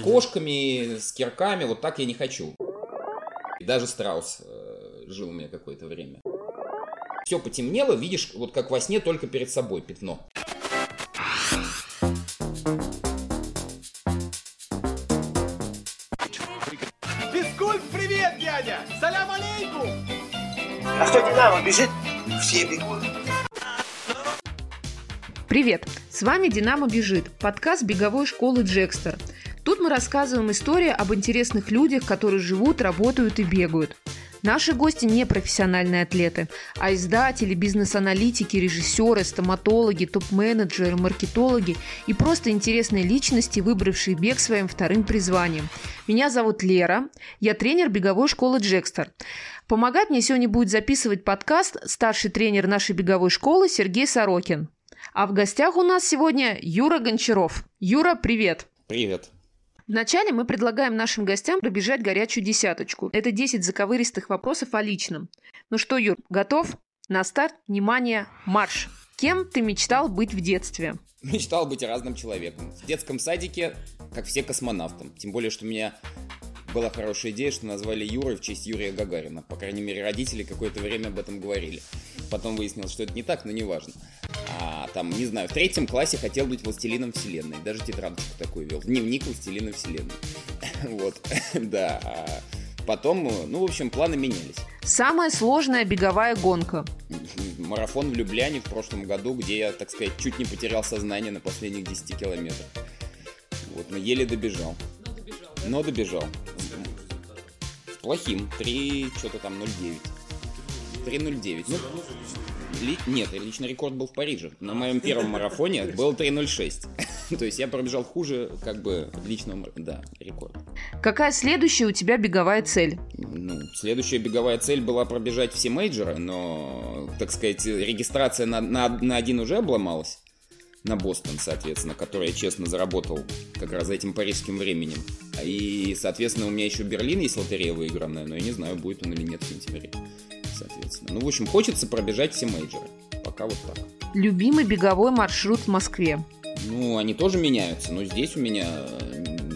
С кошками, с кирками, вот так я не хочу. И даже страус э, жил у меня какое-то время. Все потемнело, видишь, вот как во сне, только перед собой пятно. Физкульт, привет, дядя! Салям алейкум! А что Динамо бежит? Все бегут. Привет! С вами «Динамо бежит» – подкаст беговой школы «Джекстер». Мы рассказываем истории об интересных людях, которые живут, работают и бегают. Наши гости не профессиональные атлеты, а издатели, бизнес-аналитики, режиссеры, стоматологи, топ-менеджеры, маркетологи и просто интересные личности, выбравшие бег своим вторым призванием. Меня зовут Лера, я тренер беговой школы «Джекстер». Помогать мне сегодня будет записывать подкаст старший тренер нашей беговой школы Сергей Сорокин. А в гостях у нас сегодня Юра Гончаров. Юра, привет! Привет. Вначале мы предлагаем нашим гостям пробежать горячую десяточку. Это 10 заковыристых вопросов о личном. Ну что, Юр, готов? На старт, внимание, марш! Кем ты мечтал быть в детстве? Мечтал быть разным человеком. В детском садике, как все космонавтом. Тем более, что меня была хорошая идея, что назвали Юрой в честь Юрия Гагарина. По крайней мере, родители какое-то время об этом говорили. Потом выяснилось, что это не так, но неважно. А там, не знаю, в третьем классе хотел быть властелином вселенной. Даже тетрадочку такую вел. Дневник властелина вселенной. Вот, да. А потом, ну, в общем, планы менялись. Самая сложная беговая гонка. Марафон в Любляне в прошлом году, где я, так сказать, чуть не потерял сознание на последних 10 километрах. Вот, но еле добежал. Но добежал. Плохим. 3, что-то там 0,9. 3.09. Ну, ли, нет, личный рекорд был в Париже. На моем первом марафоне был 3.06. То есть я пробежал хуже, как бы, личного, да, рекорда. Какая следующая у тебя беговая цель? Ну, следующая беговая цель была пробежать все мейджоры, но, так сказать, регистрация на, на, на один уже обломалась. На Бостон, соответственно, который я честно заработал как раз этим парижским временем. И, соответственно, у меня еще Берлин есть лотерея выигранная, но я не знаю, будет он или нет в сентябре соответственно. Ну, в общем, хочется пробежать все мейджоры. Пока вот так. Любимый беговой маршрут в Москве? Ну, они тоже меняются, но здесь у меня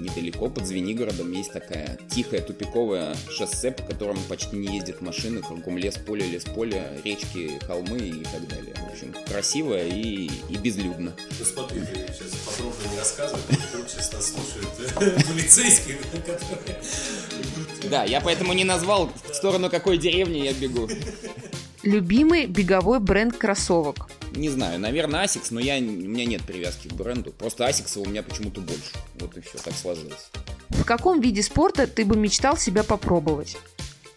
недалеко под Звенигородом есть такая тихая тупиковая шоссе, по которому почти не ездят машины, кругом лес, поле, лес, поле, речки, холмы и так далее. В общем, красиво и, и безлюдно. Ну смотри, ты сейчас подробно не рассказывай, вдруг сейчас нас слушают полицейские, которые... Да, я поэтому не назвал, в сторону какой деревни я бегу. Любимый беговой бренд кроссовок? Не знаю, наверное, Asics, но я, у меня нет привязки к бренду. Просто Asics у меня почему-то больше. Вот и все, так сложилось. В каком виде спорта ты бы мечтал себя попробовать?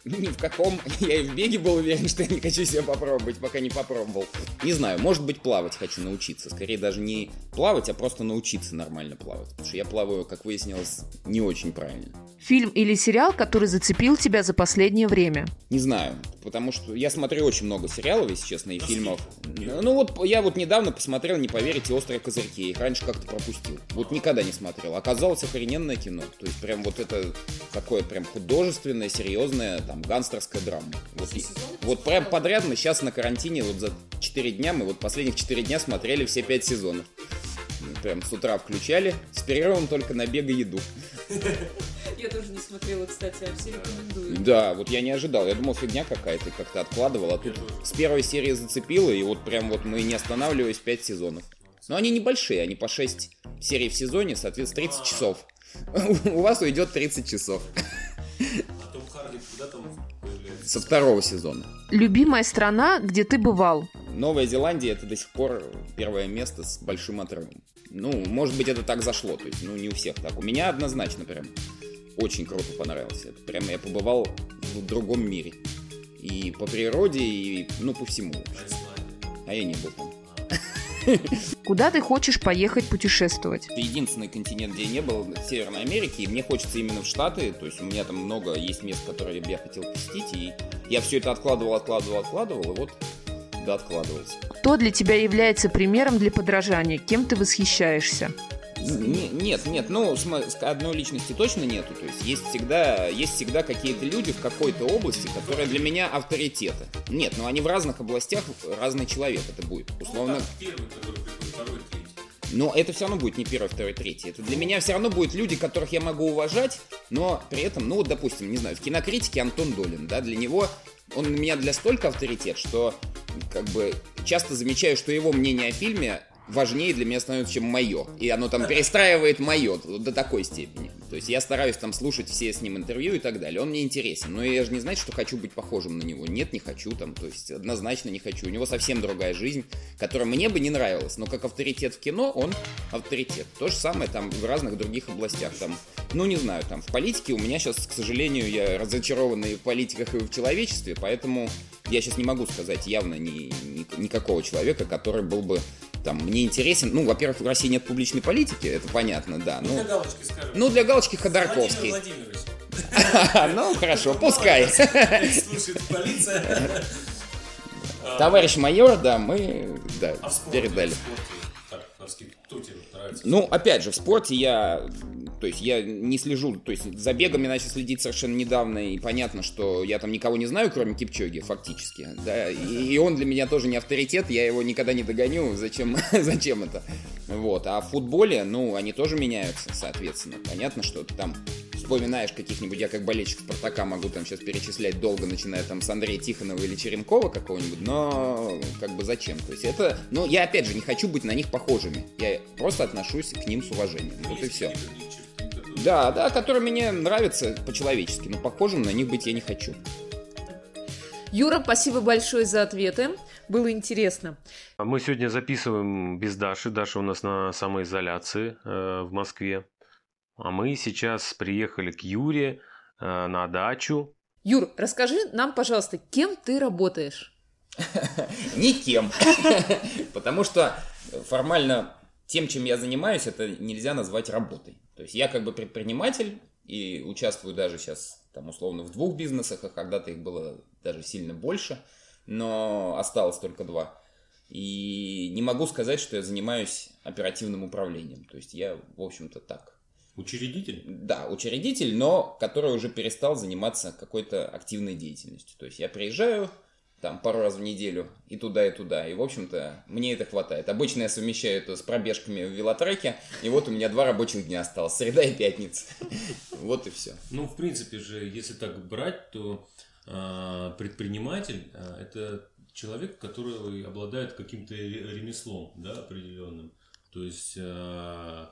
Ни в каком. Я и в беге был уверен, что я не хочу себя попробовать, пока не попробовал. Не знаю, может быть, плавать хочу научиться. Скорее даже не плавать, а просто научиться нормально плавать. Потому что я плаваю, как выяснилось, не очень правильно. Фильм или сериал, который зацепил тебя за последнее время? Не знаю, потому что я смотрю очень много сериалов, если честно, и фильмов. Ну вот я вот недавно посмотрел, не поверите, «Острые козырьки». Их раньше как-то пропустил. Вот никогда не смотрел. Оказалось охрененное кино. То есть прям вот это такое прям художественное, серьезное, там, гангстерская драма. Вот, вот прям подряд мы сейчас на карантине, вот за 4 дня, мы вот последних 4 дня смотрели все 5 сезонов. Прям с утра включали, с перерывом только на бег и еду. Я тоже не смотрела, кстати, а все рекомендуют. Да, вот я не ожидал. Я думал, фигня какая-то, как-то откладывал. А тут с первой серии зацепило, и вот прям вот мы не останавливаясь 5 сезонов. Но они небольшие, они по 6 серий в сезоне, соответственно, 30 часов. У вас уйдет 30 часов. А Том Харди куда там? Со второго сезона. Любимая страна, где ты бывал? Новая Зеландия это до сих пор первое место с большим отрывом. Ну, может быть, это так зашло, то есть, ну, не у всех так. У меня однозначно прям очень круто понравилось. Это прям я побывал в другом мире. И по природе, и, ну, по всему. А я не был там. Куда ты хочешь поехать путешествовать? Это единственный континент, где я не был, в Северной Америке, и мне хочется именно в Штаты, то есть у меня там много есть мест, которые я хотел посетить, и я все это откладывал, откладывал, откладывал, и вот да, откладывался. Кто для тебя является примером для подражания? Кем ты восхищаешься? Не- нет, нет, ну, одной личности точно нету. То есть есть всегда, есть всегда какие-то люди в какой-то области, которые для меня авторитеты. Нет, ну они в разных областях разный человек это будет. Условно. Ну, третий. Но это все равно будет не первый, второй, третий. Это для меня все равно будут люди, которых я могу уважать, но при этом, ну вот, допустим, не знаю, в кинокритике Антон Долин, да, для него он у меня для столько авторитет, что как бы часто замечаю, что его мнение о фильме важнее для меня становится, чем мое. И оно там перестраивает мое до такой степени. То есть я стараюсь там слушать все с ним интервью и так далее. Он мне интересен. Но я же не значит, что хочу быть похожим на него. Нет, не хочу там. То есть однозначно не хочу. У него совсем другая жизнь, которая мне бы не нравилась. Но как авторитет в кино, он авторитет. То же самое там в разных других областях. Там, ну не знаю, там в политике у меня сейчас, к сожалению, я разочарован и в политиках, и в человечестве. Поэтому я сейчас не могу сказать явно ни, ни, никакого человека, который был бы там мне интересен. Ну, во-первых, в России нет публичной политики, это понятно, да. Ну, для Ну, галочки скажем. ну для галочки Ходорковский. Ну, хорошо, пускай. Слушает полиция. Товарищ майор, да, мы да, А передали. Ну, опять же, в спорте я, то есть я не слежу, то есть за бегом я начал следить совершенно недавно, и понятно, что я там никого не знаю, кроме Кипчоги, фактически, да, и, и он для меня тоже не авторитет, я его никогда не догоню, зачем, зачем это, вот, а в футболе, ну, они тоже меняются, соответственно, понятно, что там вспоминаешь каких-нибудь, я как болельщик Спартака могу там сейчас перечислять долго, начиная там с Андрея Тихонова или Черенкова какого-нибудь, но как бы зачем? То есть это, ну, я опять же не хочу быть на них похожими, я просто отношусь к ним с уважением, вот и все. Да, да, которые мне нравятся по-человечески, но похожим на них быть я не хочу. Юра, спасибо большое за ответы. Было интересно. Мы сегодня записываем без Даши. Даша у нас на самоизоляции э, в Москве. А мы сейчас приехали к Юре э, на дачу. Юр, расскажи нам, пожалуйста, кем ты работаешь? Никем. Потому что формально тем, чем я занимаюсь, это нельзя назвать работой. То есть я как бы предприниматель и участвую даже сейчас, там, условно, в двух бизнесах, а когда-то их было даже сильно больше, но осталось только два. И не могу сказать, что я занимаюсь оперативным управлением. То есть я, в общем-то, так. Учредитель? Да, учредитель, но который уже перестал заниматься какой-то активной деятельностью. То есть я приезжаю там пару раз в неделю и туда, и туда. И, в общем-то, мне это хватает. Обычно я совмещаю это с пробежками в велотреке, и вот у меня два рабочих дня осталось, среда и пятница. Вот и все. Ну, в принципе же, если так брать, то а, предприниматель а, это человек, который обладает каким-то ре- ремеслом, да, определенным. То есть, а,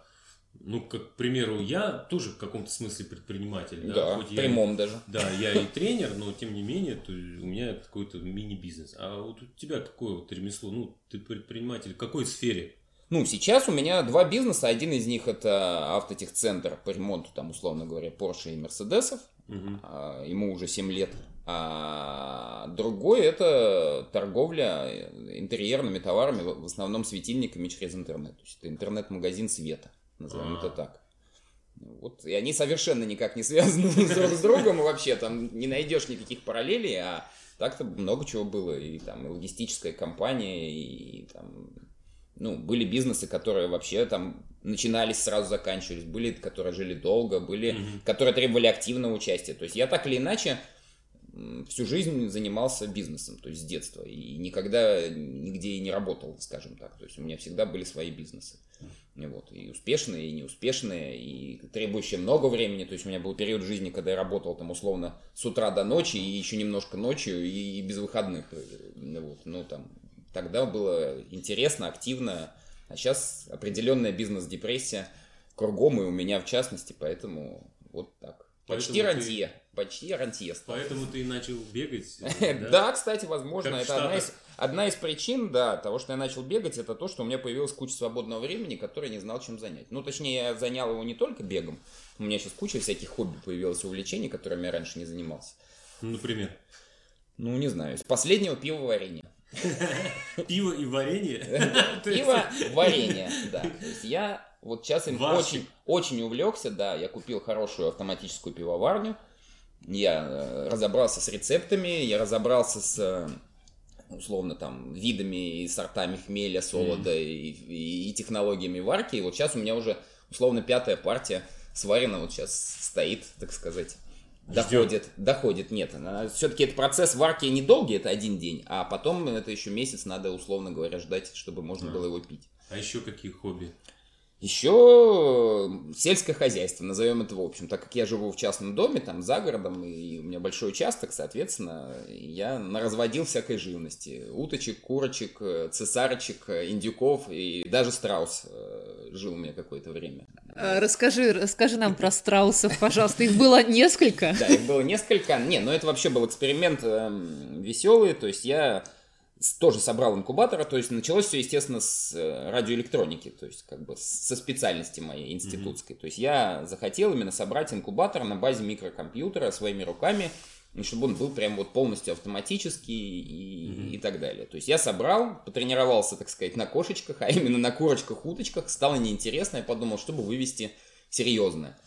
ну, как, к примеру, я тоже в каком-то смысле предприниматель. Да, Да, хоть в я- прямом даже. Да, я и тренер, но тем не менее, то у меня какой-то мини-бизнес. А вот у тебя какое вот ремесло? Ну, ты предприниматель в какой сфере? Ну, сейчас у меня два бизнеса. Один из них это автотехцентр по ремонту, там, условно говоря, Porsche и Мерседесов. Мгм. А, ему уже 7 лет. А другой это торговля интерьерными товарами, в основном светильниками через интернет. То есть это интернет-магазин света, назовем это А. так. Вот, и они совершенно никак не связаны друг с другом, и вообще там не найдешь никаких параллелей, а так-то много чего было, и там и логистическая компания, и там, ну, были бизнесы, которые вообще там начинались, сразу заканчивались, были, которые жили долго, были, Мгм. которые требовали активного участия. То есть я так или иначе всю жизнь занимался бизнесом, то есть с детства, и никогда нигде и не работал, скажем так. То есть у меня всегда были свои бизнесы. И Вот, и успешные, и неуспешные, и требующие много времени. То есть у меня был период жизни, когда я работал там условно с утра до ночи, и еще немножко ночью, и, без выходных. Э, ну Вот, ну там, тогда было интересно, активно, а сейчас определенная бизнес-депрессия кругом, и у меня в частности, поэтому вот так. Почти Поэтому ты- рантье, почти рантье стал. Поэтому ты начал бегать? Да, кстати, возможно, Как это одна из, одна из причин, да, того, что я начал бегать, это то, что у меня появилась куча свободного времени, которое не знал, чем занять. Ну, точнее, я занял его не только бегом, у меня сейчас куча всяких хобби появилась, увлечений, которыми я раньше не занимался. Ну, Например, Ну, не знаю, с последнего пивоварения. пиво и варенье? Пиво, варенье, да. То есть я вот сейчас им очень, очень увлекся, да, я купил хорошую автоматическую пивоварню, я э, разобрался с рецептами, я разобрался с э, условно там видами и сортами хмеля, солода и, и- и технологиями варки. И вот сейчас у меня уже условно пятая партия сварена, вот сейчас стоит, так сказать. Доходит, доходит, нет. Все-таки этот процесс варки недолгий, это один день, а потом это еще месяц надо, условно говоря, ждать, чтобы можно было его пить. А еще какие хобби? Еще сельское хозяйство, назовем это в общем. Так как я живу в частном доме, там за городом, и у меня большой участок, соответственно, я наразводил всякой живности. Уточек, курочек, э, цесарочек, э, индюков и даже страус э, жил у меня какое-то время. А, Расскажи, расскажи нам про страусов, пожалуйста. Их было несколько. Да, их было несколько. Не, но это вообще был эксперимент эм, веселый. То есть я тоже собрал инкубатора. То есть началось все, естественно, с э, радиоэлектроники. То есть как бы со специальности моей институтской. То есть я захотел именно собрать инкубатор на базе микрокомпьютера своими руками. и чтобы он был прям вот полностью автоматический и, и так далее. То есть я собрал, потренировался, так сказать, на кошечках, а именно на курочках, уточках. Стало неинтересно, я подумал, чтобы вывести серьезно.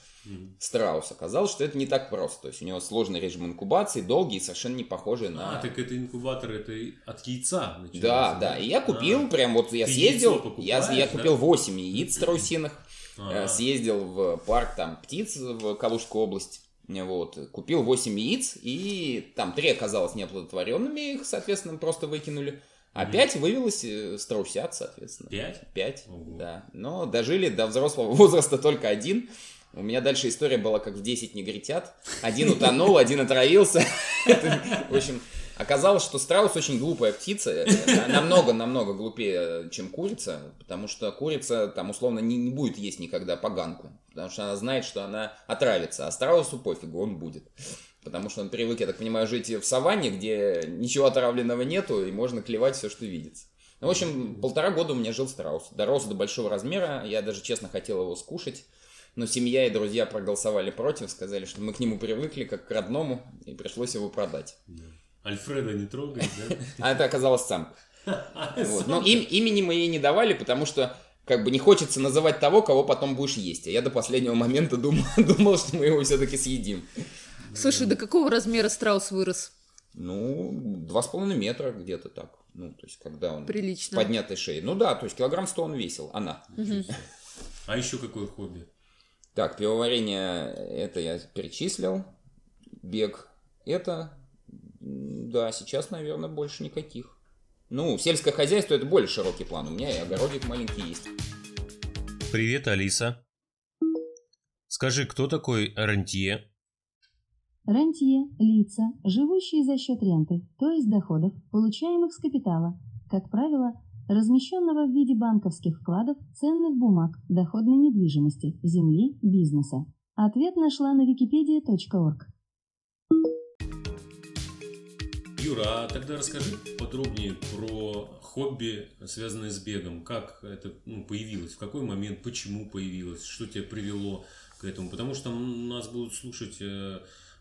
Страус. Оказалось, что это не так просто. То есть у него сложный режим инкубации, долгий и совершенно не похожий на... А, так это инкубатор, это от яйца начинается. Да, да. И я купил, А. прям вот я съездил, я, я да? купил 8 яиц страусиных, А. э, съездил в парк там птиц в Калужскую область. Вот, купил 8 яиц, и там 3 оказалось неоплодотворенными, их, соответственно, просто выкинули. А 5 вывелось э, страусят, соответственно. Пять? 5, Ого. да. Но дожили до взрослого возраста только один. У меня дальше история была как в 10 негритят. Один утонул, один отравился. В общем, оказалось, что страус очень глупая птица. Намного-намного глупее, чем курица. Потому что курица там условно не, не будет есть никогда поганку. Потому что она знает, что она отравится. А страусу пофигу, он будет. Потому что он привык, я так понимаю, жить в саванне, где ничего отравленного нету, и можно клевать все, что видится. Ну, в общем, полтора года у меня жил страус. Дорос до большого размера, я даже честно хотел его скушать. Но семья и друзья проголосовали против, сказали, что мы к нему привыкли как к родному, и пришлось его продать. Альфреда не трогай, да? А это оказалось самка. Вот. Но им- имени мы ей не давали, потому что как бы не хочется называть того, кого потом будешь есть. А я до последнего момента думал, думал что мы его все-таки съедим. Слушай, до какого размера страус вырос? Ну, два с половиной метра где-то так. Ну, то есть, когда он Прилично. с поднятой шеей. Ну да, то есть килограмм сто он весил, она. А еще какое хобби? Так, пивоварение, это я перечислил. Бег, это, да, сейчас, наверное, больше никаких. Ну, сельское хозяйство это более широкий план. У меня и огородик маленький есть. Привет, Алиса. Скажи, кто такой рантье? Рентье – лица, живущие за счет ренты, то есть доходов, получаемых с капитала, как правило, размещенного в виде банковских вкладов, ценных бумаг, доходной недвижимости, земли, бизнеса. Ответ нашла на wikipedia.org. Юра, а тогда расскажи подробнее про хобби, связанное с бегом. Как это ну, появилось, в какой момент, почему появилось, что тебя привело к этому. Потому что нас будут слушать э,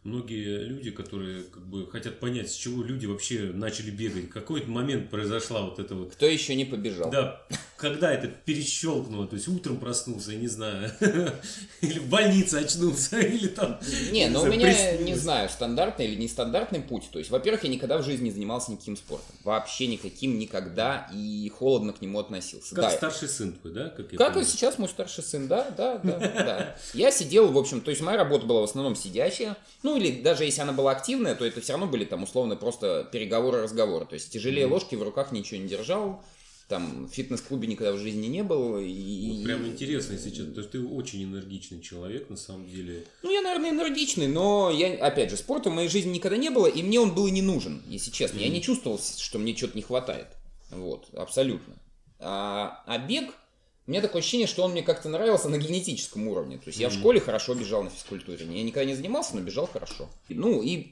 многие люди, которые как бы хотят понять, с чего люди вообще начали бегать. В какой момент произошла вот эта вот... Кто еще не побежал? Да, когда это перещелкнуло, то есть утром проснулся, я не знаю, или в больнице очнулся, или там... Не, ну у меня, приснилось. не знаю, стандартный или нестандартный путь. То есть, во-первых, я никогда в жизни не занимался никаким спортом. Вообще никаким, никогда. И холодно к нему относился. Как Да, старший сын твой, да? Как, я Как и сейчас мой старший сын, да, да, да, да. Я сидел, в общем, то есть моя работа была в основном сидячая, ну или даже если она была активная, то это все равно были там условно просто переговоры, разговоры. То есть тяжелее ложки в руках ничего не держал, там в фитнес-клубе никогда в жизни не был. И... Вот прям интересно, если честно, потому что ты очень энергичный человек, на самом деле. Ну, я, наверное, энергичный, но я, опять же, спорта в моей жизни никогда не было, и мне он был и не нужен, если честно. Я не чувствовал, что мне что-то не хватает. Вот, абсолютно. А, а бег, у меня такое ощущение, что он мне как-то нравился на генетическом уровне. То есть я в школе хорошо бежал на физкультуре. Я никогда не занимался, но бежал хорошо. Ну, и,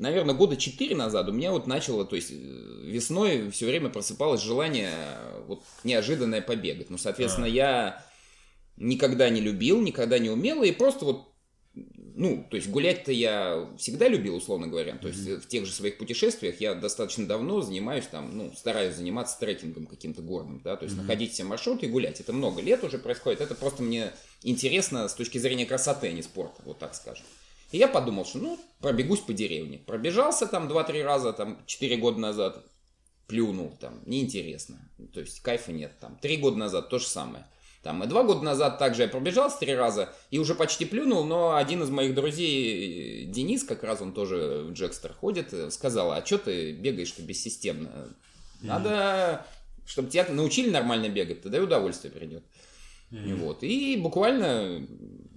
наверное, года четыре назад у меня вот начало, то есть э, весной все время просыпалось желание э, вот неожиданное побегать. Ну, соответственно, А. я никогда не любил, никогда не умел, и просто вот ну, то есть гулять-то я всегда любил, условно говоря. То есть в тех же своих путешествиях я достаточно давно занимаюсь там, ну, стараюсь заниматься трекингом каким-то горным, да, то есть находить все маршруты и гулять. Это много лет уже происходит, это просто мне интересно с точки зрения красоты, а не спорта, вот так скажем. И я подумал, что, ну, пробегусь по деревне. Пробежался там 2-3 раза, там, 4 года назад, плюнул, там, неинтересно. То есть кайфа нет, там. Три года назад то же самое. Там, и два года назад также я пробежался три раза и уже почти плюнул, но один из моих друзей, Денис, как раз он тоже в Джекстер ходит, сказал, а что ты бегаешь-то бессистемно? Надо Чтобы тебя научили нормально бегать, тогда и удовольствие придет. Вот. И буквально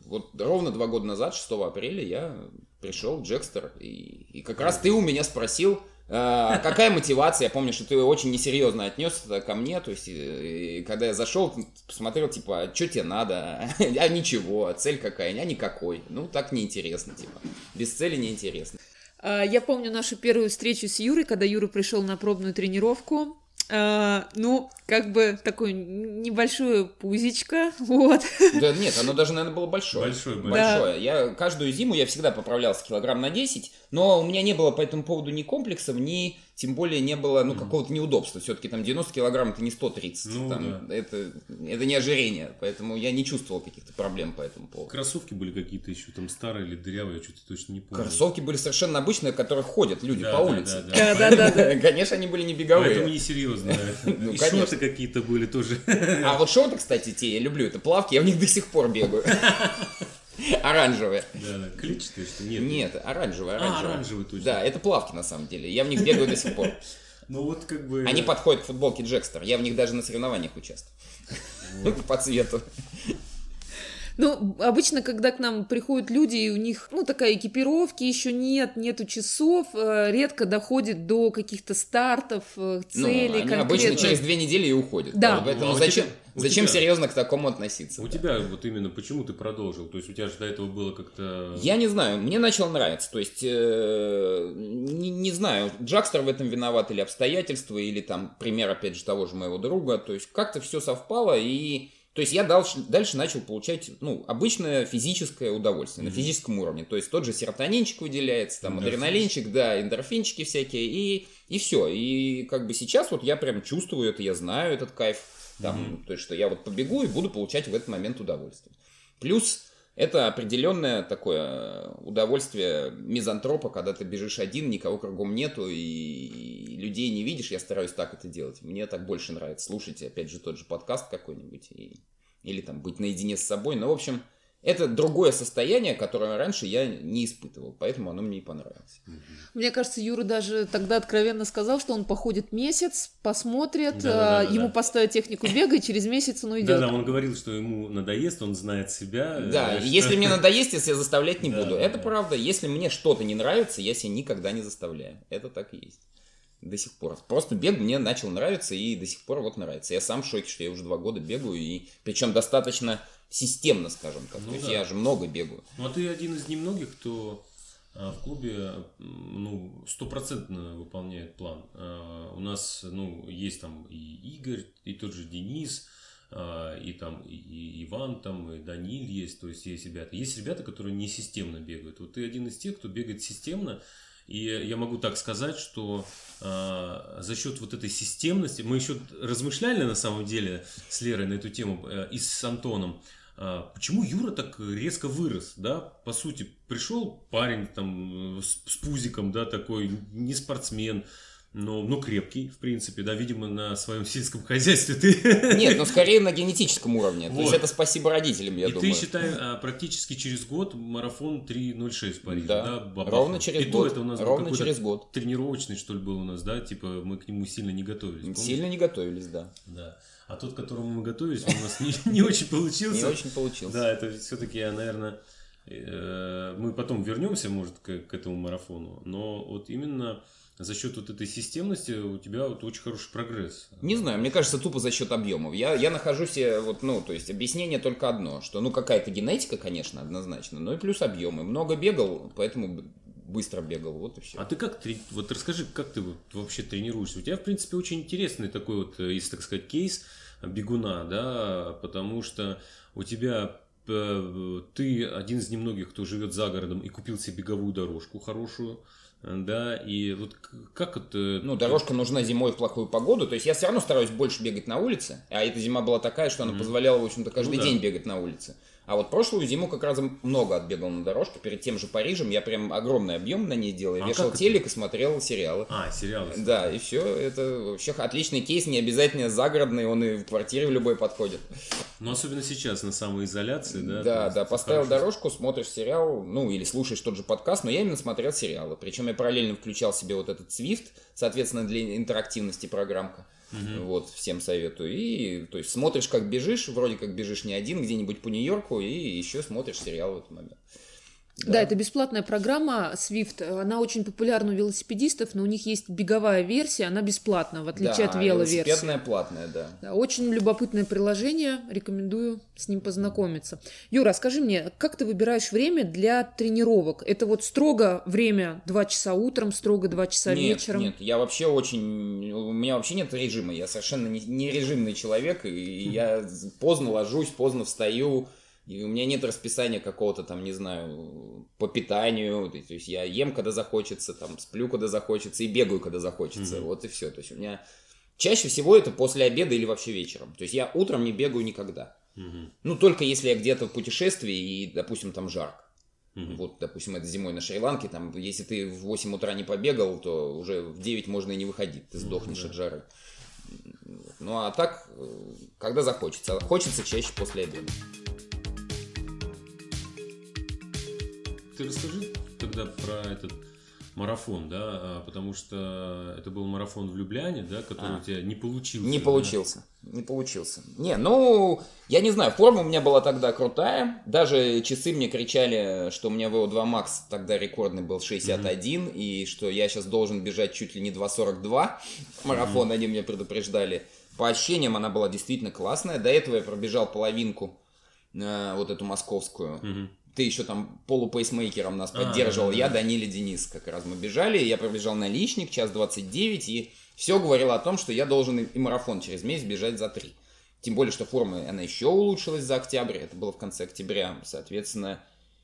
вот ровно два года назад, 6 апреля, я пришел в Джекстер, и, и как раз ты у меня спросил, а, какая мотивация? Я помню, что ты очень несерьезно отнесся ко мне, то есть, и, и когда я зашел, посмотрел, типа, а что тебе надо? А ничего, а цель какая? А никакой. Ну, так неинтересно, типа. Без цели неинтересно. А, Я помню нашу первую встречу с Юрой, когда Юра пришел на пробную тренировку. А, Ну, как бы такое небольшое пузичко, вот. Да нет, оно даже, наверное, было большое. Большое, большое. Большое. Я каждую зиму я всегда поправлялся килограмм на 10, но у меня не было по этому поводу ни комплексов, ни тем более не было ну, какого-то неудобства. Все-таки там 90 килограмм это не 130. Ну, там, это, это не ожирение, поэтому я не чувствовал каких-то проблем по этому поводу. Кроссовки были какие-то еще там старые или дырявые, я что-то точно не помню. Кроссовки были совершенно обычные, в которых ходят люди Да, по да, улице. да, да. Да-да-да. Конечно, они были не Поэтому беговые. несерьезно. Ну, И конечно. шорты какие-то были тоже. А вот шорты, кстати, те я люблю, это плавки, я в них до сих пор бегаю. Оранжевые. Да, да. Клетчатые, что нет? Нет, оранжевые, А, оранжевые. оранжевые, точно. Да, это плавки на самом деле. Я в них бегаю до сих пор. Ну вот как бы... Они подходят к футболке Джекстер. Я в них даже на соревнованиях участвую. По цвету. Ну, обычно, когда к нам приходят люди, и у них, ну, такая экипировки еще нет, нету часов, э, редко доходит до каких-то стартов, э, Ну, целей они обычно через две недели и уходят. Да. Поэтому Ну, а зачем, тебя- у зачем тебя- серьезно к такому относиться? У тебя вот именно почему ты продолжил? То есть у тебя же до этого было как-то... Я не знаю, мне начало нравиться. То есть, э, не, не знаю, Джакстер в этом виноват или обстоятельства, или там пример, опять же, того же моего друга. То есть, как-то все совпало, и... То есть, я дальше, дальше начал получать, ну, обычное физическое удовольствие, на физическом уровне. То есть, тот же серотонинчик выделяется, там, Эндорфин. адреналинчик, да, эндорфинчики всякие, и, и все. И как бы сейчас вот я прям чувствую это, я знаю этот кайф. Там, То есть, что я вот побегу и буду получать в этот момент удовольствие. Плюс это определенное такое удовольствие мизантропа, когда ты бежишь один, никого кругом нету, и, и людей не видишь. Я стараюсь так это делать. Мне так больше нравится. Слушайте, опять же, тот же подкаст какой-нибудь, и- или там быть наедине с собой. Но, в общем, это другое состояние, которое раньше я не испытывал, поэтому оно мне и понравилось. Мне кажется, Юра даже тогда откровенно сказал, что он походит месяц, посмотрит, Да-да-да-да-да. э, ему поставят технику бега, и через месяц он уйдет. Да, да, он говорил, что ему надоест, он знает себя. Да, э, что- если мне надоест, я себя заставлять не Да, буду. да, это да. правда. Если мне что-то не нравится, я себя никогда не заставляю. Это так и есть. До сих пор. Просто бег мне начал нравиться и до сих пор вот нравится. Я сам в шоке, что я уже два года бегаю, и причем достаточно системно, скажем так. Ну То есть да. я же много бегаю. Ну, а ты один из немногих, кто а, в клубе ну, стопроцентно выполняет план. А, У нас, ну, есть там и Игорь, и тот же Денис, а, и там и Иван, там, и Даниль есть, то есть есть ребята. Есть ребята, которые не системно бегают. Вот ты один из тех, кто бегает системно, и я могу так сказать, что а, за счет вот этой системности, мы еще размышляли на самом деле с Лерой на эту тему э, и с Антоном, а, почему Юра так резко вырос, да, по сути, пришел парень там э, с, с пузиком, да, такой, не спортсмен, но, но крепкий, в принципе, да, видимо, на своем сельском хозяйстве ты... Нет, но скорее на генетическом уровне. То есть Вот. это спасибо родителям, я и думаю. ты, считай, а, практически через год марафон 3.06 в Париже, Да, да, бабахнул. ровно через и год. то это у нас Ровно через год. тренировочный, что ли, был у нас, да, типа мы к нему сильно не готовились. помнишь? Сильно не готовились, да. Да. А тот, к которому мы готовились, у нас не, не очень получился. Не очень получилось. Да, это все-таки, наверное, э, мы потом вернемся, может, к, к этому марафону, но вот именно за счет вот этой системности у тебя вот очень хороший прогресс. Не знаю, мне кажется, тупо за счет объемов. Я, я нахожусь, э, вот, ну, то есть объяснение только одно, что, ну, какая-то генетика, конечно, однозначно, но и плюс объемы. Много бегал, поэтому быстро бегал, вот и все. А ты как, вот расскажи, как ты вот вообще тренируешься? У тебя, в принципе, очень интересный такой вот, э, если так сказать, кейс бегуна, да, потому что у тебя э, ты один из немногих, кто живет за городом и купил себе беговую дорожку хорошую, да, и вот как это... Ну, дорожка нужна зимой в плохую погоду, то есть я все равно стараюсь больше бегать на улице, а эта зима была такая, что она позволяла, в общем-то, каждый Ну да. день бегать на улице. А вот прошлую зиму как раз много отбегал на дорожке, перед тем же Парижем я прям огромный объем на ней делал, я А вешал это? телек и смотрел сериалы. А, сериалы. Да, и все, это вообще отличный кейс, не обязательно загородный, он и в квартире в любой подходит. Ну, особенно сейчас на самоизоляции, да? Да, да, поставил хорошо. дорожку, смотришь сериал, ну или слушаешь тот же подкаст, но я именно смотрел сериалы. Причем я параллельно включал себе вот этот Swift, соответственно, для интерактивности программка. Вот, всем советую. И, то есть, смотришь, как бежишь, вроде как бежишь не один, где-нибудь по Нью-Йорку, и еще смотришь сериал в этот момент. Да. это бесплатная программа Swift. Она очень популярна у велосипедистов, но у них есть беговая версия, она бесплатна, в отличие Да, от веловерсии. велосипедная платная, да. Да, очень любопытное приложение, рекомендую с ним познакомиться. Юра, скажи мне, как ты выбираешь время для тренировок? Это вот строго время 2 часа утром, строго 2 часа нет, вечером? Нет, я вообще очень... У меня вообще нет режима. Я совершенно не, не режимный человек, и я поздно ложусь, поздно встаю, и у меня нет расписания какого-то там, не знаю, по питанию. То есть я ем, когда захочется, там, сплю, когда захочется, и бегаю, когда захочется. Мгм. Вот и все. То есть у меня... Чаще всего это после обеда или вообще вечером. То есть я утром не бегаю никогда. Мгм. Ну, только если я где-то в путешествии и, допустим, там жарко. Мгм. Вот, допустим, это зимой на Шри-Ланке, там, если ты в 8 утра не побегал, то уже в 9 можно и не выходить, ты сдохнешь да. от жары. Ну, а так, э, когда захочется. Хочется чаще после обеда. Ты расскажи тогда про этот марафон, да, а, потому что это был марафон в Любляне, да, который А. у тебя не получился. Не да? получился. Не получился. Не, ну, я не знаю, форма у меня была тогда крутая. Даже часы мне кричали, что у меня VO2 Max тогда рекордный был 61, и что я сейчас должен бежать чуть ли не 2.42. Марафон они меня предупреждали. По ощущениям она была действительно классная. До этого я пробежал половинку, э, вот эту московскую. Мгм. Ты еще там полупейсмейкером нас А, поддерживал. да, я, да. Даниль и Денис как раз мы бежали. Я пробежал на личник, час 29, и все говорило о том, что я должен и марафон через месяц бежать за 3. Тем более, что форма, она еще улучшилась за октябрь. Это было в конце октября, соответственно.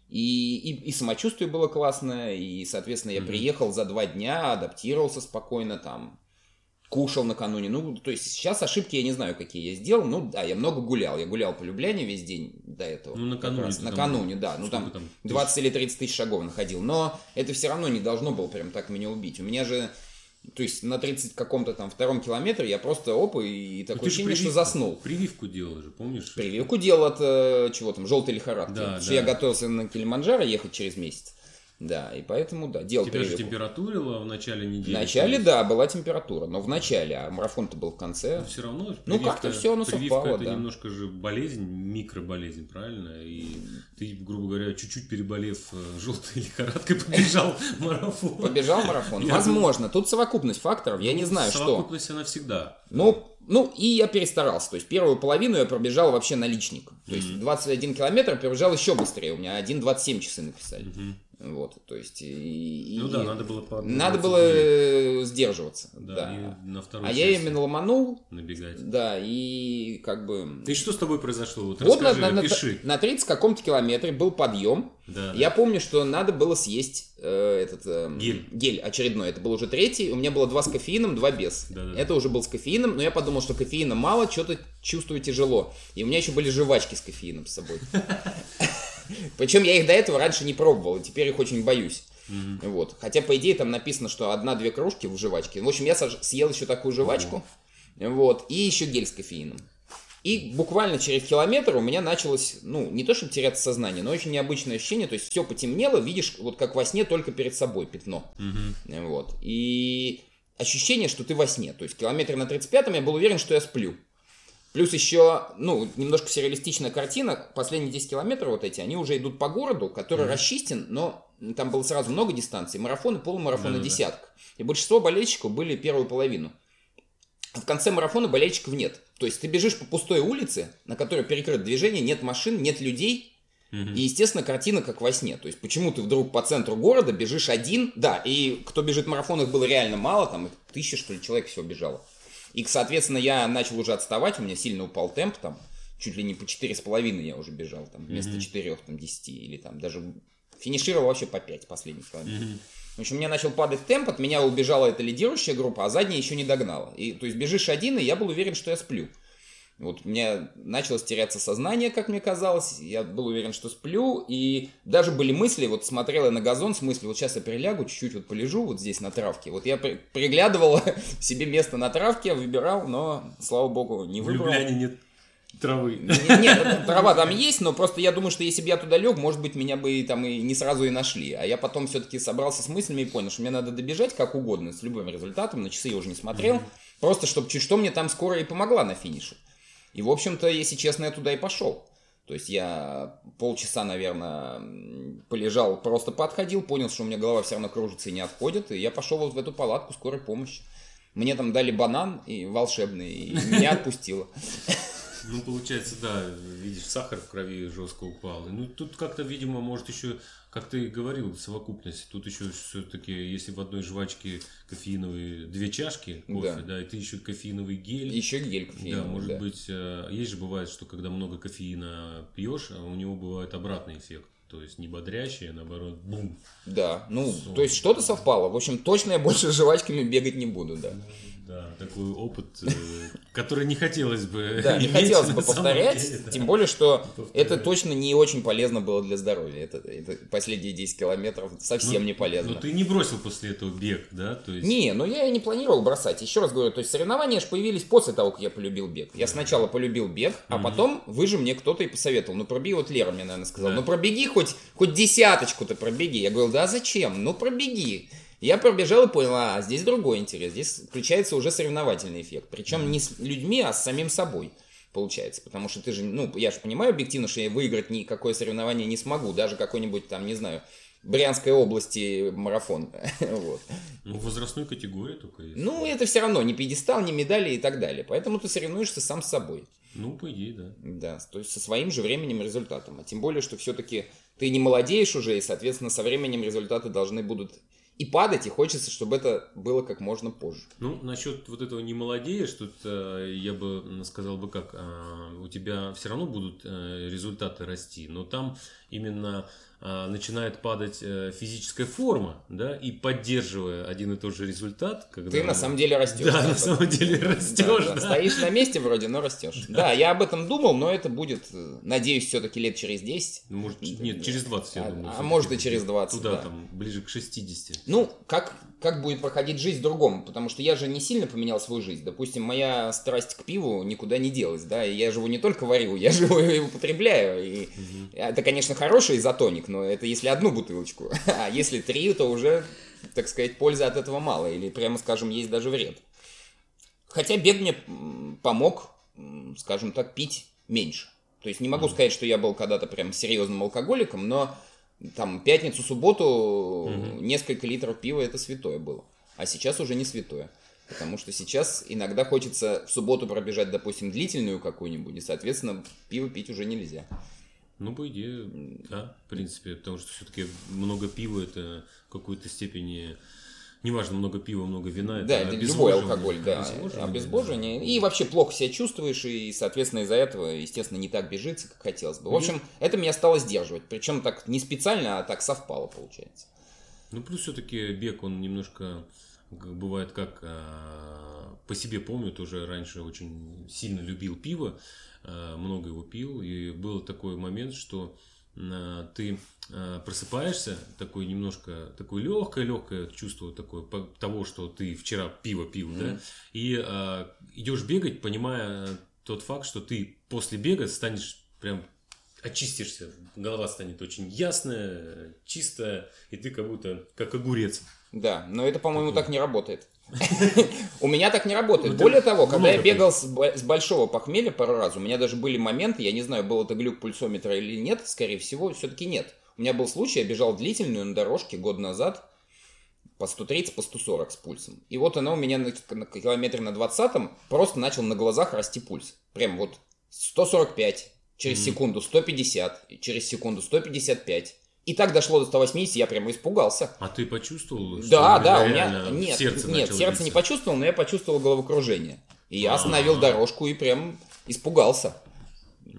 И, и, и самочувствие было классное, и, соответственно, я Мгм. приехал за два дня, адаптировался спокойно там, кушал накануне. Ну, то есть сейчас ошибки я не знаю, какие я сделал. Ну, да, я много гулял. Я гулял по Любляне весь день до этого. Ну, накануне. раз. ты там- Накануне, да. Ну, там тысяч? 20 или 30 тысяч шагов находил. Но это все равно не должно было прям так меня убить. У меня же, то есть на 30 каком-то там втором километре я просто опа и Ну, такое ощущение, что прививку- заснул. Прививку делал же, помнишь? Прививку делал от э, чего там, желтой лихорадки. Да, Потому что да. я готовился на Килиманджаро ехать через месяц. Да, и поэтому, да, делал Тебя же прививку. температурила в начале недели. В начале, то да, была температура, но в начале, а марафон-то был в конце. есть Все равно. Ну, как-то всё оно прививка совпало, это да. немножко же болезнь, микроболезнь, правильно? И ты, грубо говоря, чуть-чуть переболев желтой лихорадкой, побежал марафон. Побежал марафон. Возможно, тут совокупность факторов, я не знаю, что. Совокупность она всегда. Ну, ну, и я перестарался. То есть первую половину я пробежал вообще на личник. То есть 21 километр пробежал еще быстрее. У меня 1.27 часы написали. Вот, то есть... И, Ну и- да, надо было по Надо 29. было э, сдерживаться. Да, Да. и на второй А я именно ломанул, набегать. да, и как бы... И что с тобой произошло? Вот, Вот на, расскажи, на, на, опиши. на 30 каком-то километре был подъем. Да, Я помню, что надо было съесть э, этот э, Гель. гель очередной. Это был уже третий. У меня было два с кофеином, два без. Да-да-да. Это уже был с кофеином, но я подумал, что кофеина мало, что-то чувствую тяжело. И у меня еще были жвачки с кофеином с собой. Причем я их до этого раньше не пробовал, и теперь их очень боюсь. Вот. Хотя, по идее, там написано, что одна-две кружки в жвачке. В общем, я сож- съел еще такую жвачку. Вот. И еще гель с кофеином. И буквально через километр у меня началось, ну, не то чтобы теряться сознание, но очень необычное ощущение. То есть все потемнело, видишь, вот как во сне, только перед собой пятно. Мгм. Вот. И ощущение, что ты во сне. То есть километр на 35-м я был уверен, что я сплю. Плюс еще, ну, немножко сюрреалистичная картина. Последние 10 километров вот эти, они уже идут по городу, который расчистен, но там было сразу много дистанций. Марафон и полумарафон и Да-да-да. десятка. И большинство болельщиков были первую половину. В конце марафона болельщиков нет. То есть ты бежишь по пустой улице, на которой перекрыто движение, нет машин, нет людей, Мгм. и, естественно, картина как во сне. То есть, почему ты вдруг по центру города бежишь один? Да, и кто бежит в марафонах было реально мало, там их тысяча, что ли, человек всего бежало. И, соответственно, я начал уже отставать, у меня сильно упал темп, там, чуть ли не по четыре с половиной я уже бежал, там, вместо Мгм. четырех, там, десяти, или там даже финишировал вообще по пять последних километров. В общем, у меня начал падать темп, от меня убежала эта лидирующая группа, а задняя еще не догнала. И, то есть бежишь один, и я был уверен, что я сплю. Вот у меня началось теряться сознание, как мне казалось. Я был уверен, что сплю. И даже были мысли, вот смотрел я на газон с мыслью, вот сейчас я прилягу, чуть-чуть вот полежу вот здесь на травке. Вот я при- приглядывал себе место на травке, выбирал, но, слава богу, не В выбрал. Любляне нет травы. Не- Нет, трава там есть, но просто я думаю, что если бы я туда лег, может быть, меня бы и там и не сразу и нашли. А я потом все-таки собрался с мыслями и понял, что мне надо добежать как угодно, с любым результатом. На часы я уже не смотрел. Просто, чтобы чуть что мне там скоро и помогла на финише. И, в общем-то, если честно, я туда и пошел. То есть я полчаса, наверное, полежал, просто подходил, понял, что у меня голова все равно кружится и не отходит, и я пошел вот в эту палатку скорой помощи. Мне там дали банан и волшебный, и меня отпустило. Ну, получается, да, видишь, сахар в крови жестко упал. Ну, тут как-то, видимо, может еще, как ты говорил, совокупность. Тут еще все-таки, если в одной жвачке кофеиновые две чашки кофе, да, Да. и ты еще кофеиновый гель. Еще гель Да, кофеиновый, может да. быть, э, есть же бывает, что когда много кофеина пьешь, а у него бывает обратный эффект. То есть не бодрящий, а наоборот, бум. Да, ну, Сон. то есть что-то совпало. В общем, точно я больше с жвачками бегать не буду, да. Да, такой опыт, э, который не хотелось бы Да, не хотелось бы повторять, тем более, что это точно не очень полезно было для здоровья. Это, последние 10 километров совсем Ну, не полезно. Но ты не бросил после этого бег, да? Не, ну я и не планировал бросать. Еще раз говорю, то есть соревнования же появились после того, как я полюбил бег. Я сначала полюбил бег, а потом вы же мне кто-то и посоветовал. Ну пробеги, вот Лера мне, наверное, сказала, Да. ну пробеги хоть, хоть десяточку-то пробеги. Я говорил, да зачем? Ну пробеги. Я пробежал и понял, а здесь другой интерес. Здесь включается уже соревновательный эффект. Причем не с людьми, а с самим собой получается. Потому что ты же, ну, я же понимаю объективно, что я выиграть никакое соревнование не смогу. Даже какой-нибудь там, не знаю, Брянской области марафон. вот. Ну, в возрастной категории только есть. Ну, это все равно не пьедестал, не медали и так далее. Поэтому ты соревнуешься сам с собой. Ну, по идее, да. Да, то есть со своим же временем и результатом. А тем более, что все-таки ты не молодеешь уже, и, соответственно, со временем результаты должны будут и падать, и хочется, чтобы это было как можно позже. Ну, насчет вот этого не молодеешь, тут э, я бы сказал бы как, э, у тебя все равно будут э, результаты расти, но там именно начинает падать э, физическая форма, да, и поддерживая один и тот же результат, когда... Ты на самом деле растешь. Да, на самом деле растешь, Да, да. да. Стоишь на месте вроде, но растешь. Да, я об этом думал, но это будет, э, надеюсь, все-таки лет через 10. Ну, Может, нет, через 20, я А- думаю. а может и через 20, Туда, да. там, ближе к 60. Ну, как, как будет проходить жизнь другому? Потому что я же не сильно поменял свою жизнь. Допустим, моя страсть к пиву никуда не делась, да, и я же его не только варю, я же его и употребляю. И это, конечно, хороший изотоник, но это если одну бутылочку. А если три, то уже, так сказать, пользы от этого мало. Или, прямо скажем, есть даже вред. Хотя бег мне помог, скажем так, пить меньше. То есть не могу сказать, что я был когда-то прям серьезным алкоголиком, но там пятницу, субботу несколько литров пива это святое было. А сейчас уже не святое. Потому что сейчас иногда хочется в субботу пробежать, допустим, длительную какую-нибудь, и, соответственно, пиво пить уже нельзя. Ну, по идее, да, в принципе, потому что все-таки много пива это в какой-то степени, неважно, много пива, много вина, Да, это это любой алкоголь, да, Обезвоживание, обезвоживание. И вообще плохо себя чувствуешь, и, соответственно, из-за этого, естественно, не так бежится, как хотелось бы. В общем, это меня стало сдерживать. Причем так не специально, а так совпало, получается. Ну, плюс все-таки бег, он немножко бывает как а, по себе помню, тоже раньше очень сильно любил пиво, а, много его пил, и был такой момент, что ты а, просыпаешься, такой немножко, такое легкое-легкое чувство такое того, что ты вчера пиво пил, да, и а, идешь бегать, понимая тот факт, что ты после бега станешь прям очистишься, голова станет очень ясная, чистая, и ты как будто как огурец. Да, но это, по-моему, так не работает. У меня так не работает. Ну, Более того, когда я бегал с бо- с большого похмелья пару раз, у меня даже были моменты, я не знаю, был это глюк пульсометра или нет, скорее всего, все-таки нет. У меня был случай, я бежал длительную на дорожке год назад, по 130, по 140 с пульсом. И вот она у меня на, на километре на 20 просто начал на глазах расти пульс. Прям вот 145, через секунду 150, и через секунду 155. И так дошло до 180, я прямо испугался. А ты почувствовал? что Да, да, у меня нет, сердце нет, сердце не биться? почувствовал, но я почувствовал головокружение. И я остановил дорожку и прям испугался.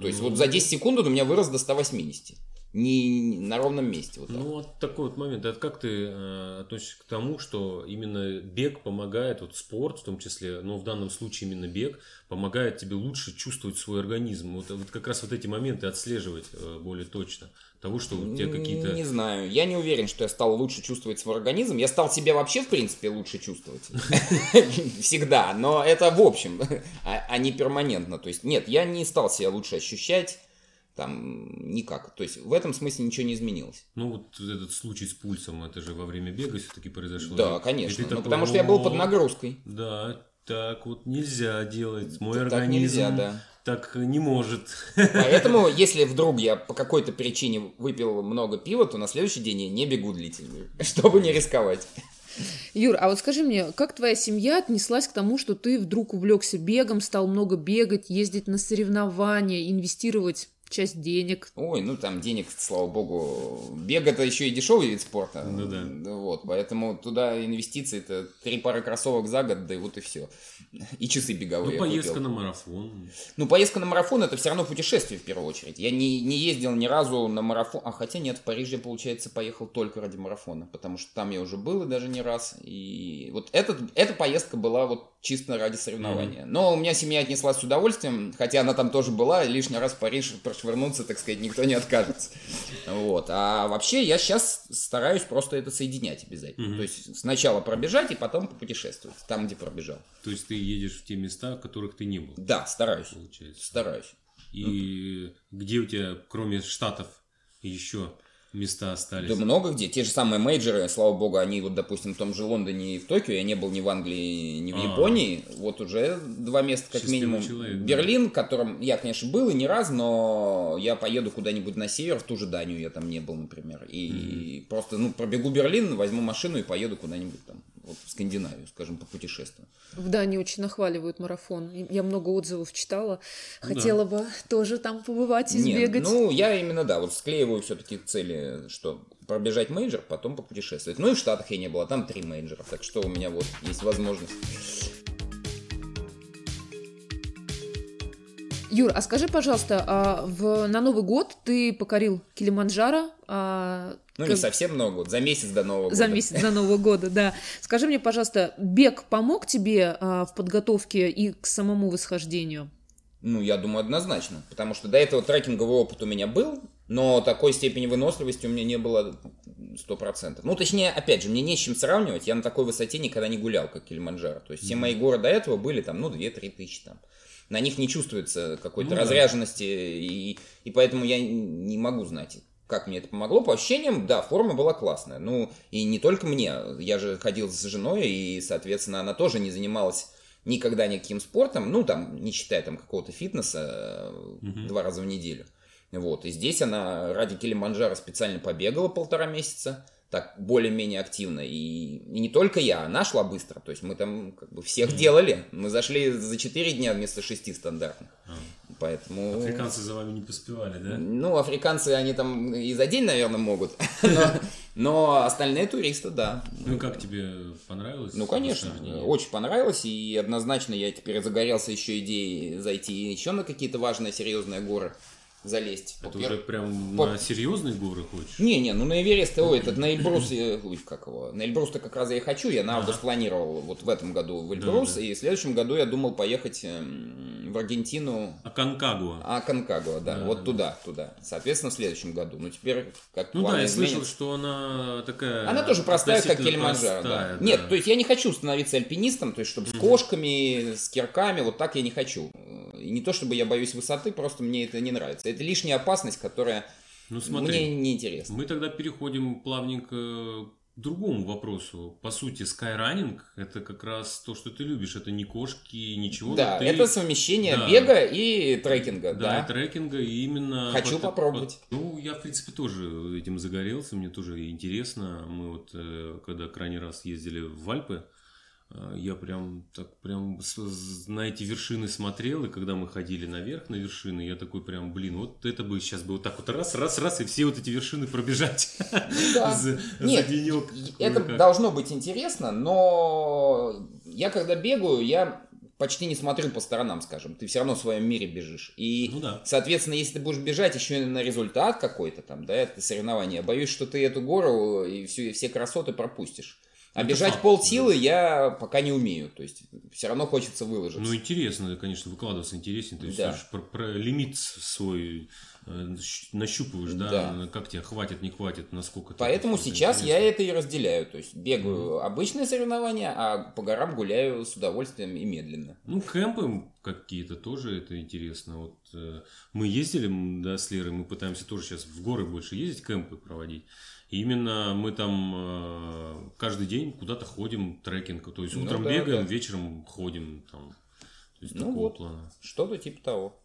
То есть вот за 10 секунд он у меня вырос до 180. Не, на ровном месте. Вот так. Ну, вот такой вот момент. А как ты э, относишься к тому, что именно бег помогает, вот спорт в том числе, но в данном случае именно бег, помогает тебе лучше чувствовать свой организм? Вот, вот как раз вот эти моменты отслеживать э, более точно. Того, что у тебя какие-то... Не знаю. Я не уверен, что я стал лучше чувствовать свой организм. Я стал себя вообще, в принципе, лучше чувствовать. Всегда. Но это в общем, а а не перманентно. То есть, нет, я не стал себя лучше ощущать. Там никак. То есть в этом смысле ничего не изменилось. Ну, вот этот случай с пульсом, это же во время бега все-таки произошло. Да, конечно. Ну, такой, потому что я был под «О, нагрузкой. Да, так вот нельзя делать. Мой Так организм нельзя, да. так не может. Поэтому, если вдруг я по какой-то причине выпил много пива, то на следующий день я не бегу длительную, чтобы не рисковать. Юр, а вот скажи мне, как твоя семья отнеслась к тому, что ты вдруг увлекся бегом, стал много бегать, ездить на соревнования, инвестировать часть денег? Ой, ну там денег, слава богу, бег это еще и дешевый вид спорта. Ну да. Вот, поэтому туда инвестиции это три пары кроссовок за год, да и вот и все. И часы Ну, беговые. я поездка купил. на марафон. Ну, поездка на марафон это все равно путешествие в первую очередь. Я не, не ездил ни разу на марафон. А хотя нет, в Париж я, получается, поехал только ради марафона, потому что там я уже был и даже не раз. И вот этот, эта поездка была вот чисто ради соревнования. Но у меня семья отнеслась с удовольствием, хотя она там тоже была, и лишний раз в Париж прошвырнуться, так сказать, никто не откажется. Вот. А вообще я сейчас стараюсь просто это соединять обязательно. То есть сначала пробежать и потом попутешествовать там, где пробежал. То есть ты едешь в те места, в которых ты не был, Да, стараюсь. получается. Стараюсь. И где у тебя, кроме Штатов, еще места остались? Да много где. Те же самые мейджоры, слава богу, они вот, допустим, в том же Лондоне и в Токио, я не был ни в Англии, ни в А. Японии. Вот уже два места как Счастливый минимум. человек, да. Берлин, в котором я, конечно, был и не раз, но я поеду куда-нибудь на север, в ту же Данию я там не был, например. И просто, ну, пробегу Берлин, возьму машину и поеду куда-нибудь там, вот в Скандинавию, скажем, по путешествию. В Дании очень нахваливают марафон. Я много отзывов читала. Хотела бы тоже там побывать и Нет, сбегать. ну, я именно, да, вот склеиваю все-таки цели, что пробежать major, потом попутешествовать. Ну и в Штатах я не был, а там три major а, так что у меня вот есть возможность. Юр, а скажи, пожалуйста, а в, на Новый год ты покорил Килиманджаро а, Ну, как- не совсем много, за месяц до Нового за года. месяц до Нового года, да. Скажи мне, пожалуйста, бег помог тебе а, в подготовке и к самому восхождению? Ну, я думаю, однозначно, потому что до этого трекинговый опыт у меня был, но такой степени выносливости у меня не было 100%. Ну, точнее, опять же, мне не с чем сравнивать, я на такой высоте никогда не гулял, как Килиманджаро. То есть все мои горы до этого были там, ну, 2-3 тысячи там. На них не чувствуется какой-то Ну да. разряженности, и, и поэтому я не могу знать, как мне это помогло. По ощущениям, да, форма была классная. Ну, и не только мне, я же ходил с женой, и, соответственно, она тоже не занималась никогда никаким спортом, ну, там, не считая там какого-то фитнеса э, два раза в неделю. Вот, и здесь она ради Килиманджаро специально побегала полтора месяца, так более-менее активно. И, и не только я, она шла быстро. То есть мы там как бы всех делали. Мы зашли за 4 дня вместо 6 стандартных. Поэтому... Африканцы за вами не поспевали, да? Ну, африканцы, они там и за день, наверное, могут. Но, но остальные туристы, да. Ну, как тебе понравилось? Ну, конечно, очень понравилось, и однозначно я теперь загорелся еще идеей зайти еще на какие-то важные, серьезные горы залезть. Это уже прям по- на серьезные горы хочешь? Не-не, ну на Эверест, ой, этот на Эльбрус, ой, как его, на Эльбрус-то как раз я и хочу, я на август планировал вот в этом году в Эльбрус, Да, да. и в следующем году я думал поехать эм, в Аргентину, А Конкагуа? а Конкагуа, да, Да, вот да. туда, туда, соответственно, в следующем году. Ну теперь как Ну да, я слышал, изменятся. что она такая... Она тоже простая, как Килиманджаро, да. простая, Нет, то есть я не хочу становиться альпинистом, то есть чтобы с кошками, с кирками, вот так я не хочу. И не то, чтобы я боюсь высоты, просто мне это не нравится. Это лишняя опасность, которая Ну смотри, мне не интересна. мы тогда переходим плавненько к другому вопросу. По сути, скайранинг – это как раз то, что ты любишь. Это не кошки, ничего. Да, ты- это совмещение Да. бега и трекинга, Да, да. и трекинга, и именно... Хочу под- попробовать. под- Ну, я, в принципе, тоже этим загорелся, мне тоже интересно. Мы вот, э, когда крайний раз ездили в Альпы, я прям так прям на эти вершины смотрел, и когда мы ходили наверх на вершины, я такой прям, блин, вот это бы сейчас бы вот так вот раз, раз, раз, и все вот эти вершины пробежать Да. за, за Нет, денек. Это Кое-как. должно быть интересно, но я когда бегаю, я почти не смотрю по сторонам, скажем. Ты все равно в своем мире бежишь. И, Ну да. соответственно, если ты будешь бежать еще и на результат какой-то там, да, это соревнование, боюсь, что ты эту гору и, всю, и все красоты пропустишь. Это бежать факт, полсилы я пока не умею. То есть все равно хочется выложиться. Ну, интересно, конечно, выкладываться интереснее. То есть Да. про, про лимит свой э, э, нащупываешь, да, Да. как тебе хватит, не хватит, насколько. Поэтому просто сейчас я интересно. это и разделяю. То есть бегаю обычные соревнования, а по горам гуляю с удовольствием и медленно. Ну, кемпы какие-то тоже это интересно. Вот э, мы ездили, да, с Лерой, мы пытаемся тоже сейчас в горы больше ездить, кемпы проводить. И именно мы там э, каждый день куда-то ходим, трекинг. То есть Ну утром да, бегаем, да. вечером ходим там. То есть Ну такого вот. плана. Что-то типа того.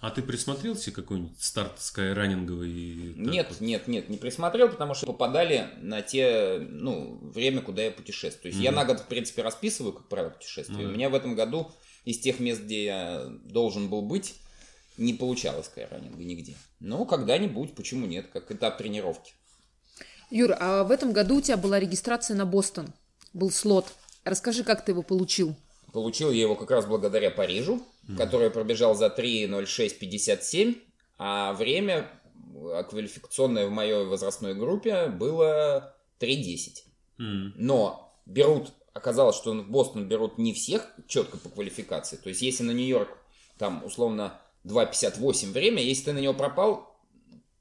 А ты присмотрел себе какой-нибудь старт скайранинговый? Нет, вот? нет, нет, не присмотрел, потому что попадали на те, ну, время, куда я путешествую. То есть я Мгм. на год, в принципе, расписываю, как правило, путешествия. Ну да. У меня в этом году из тех мест, где я должен был быть, не получалось скайранинга нигде. Но когда-нибудь, почему нет, как этап тренировки. Юр, а в этом году у тебя была регистрация на Бостон. Был слот. Расскажи, как ты его получил. Получил я его как раз благодаря Парижу, который я пробежал за 3.06.57, а время квалификационное в моей возрастной группе было 3.10. М. Но берут, оказалось, что в Бостон берут не всех четко по квалификации. То есть, если на Нью-Йорк там условно 2.58 время, если ты на него пропал,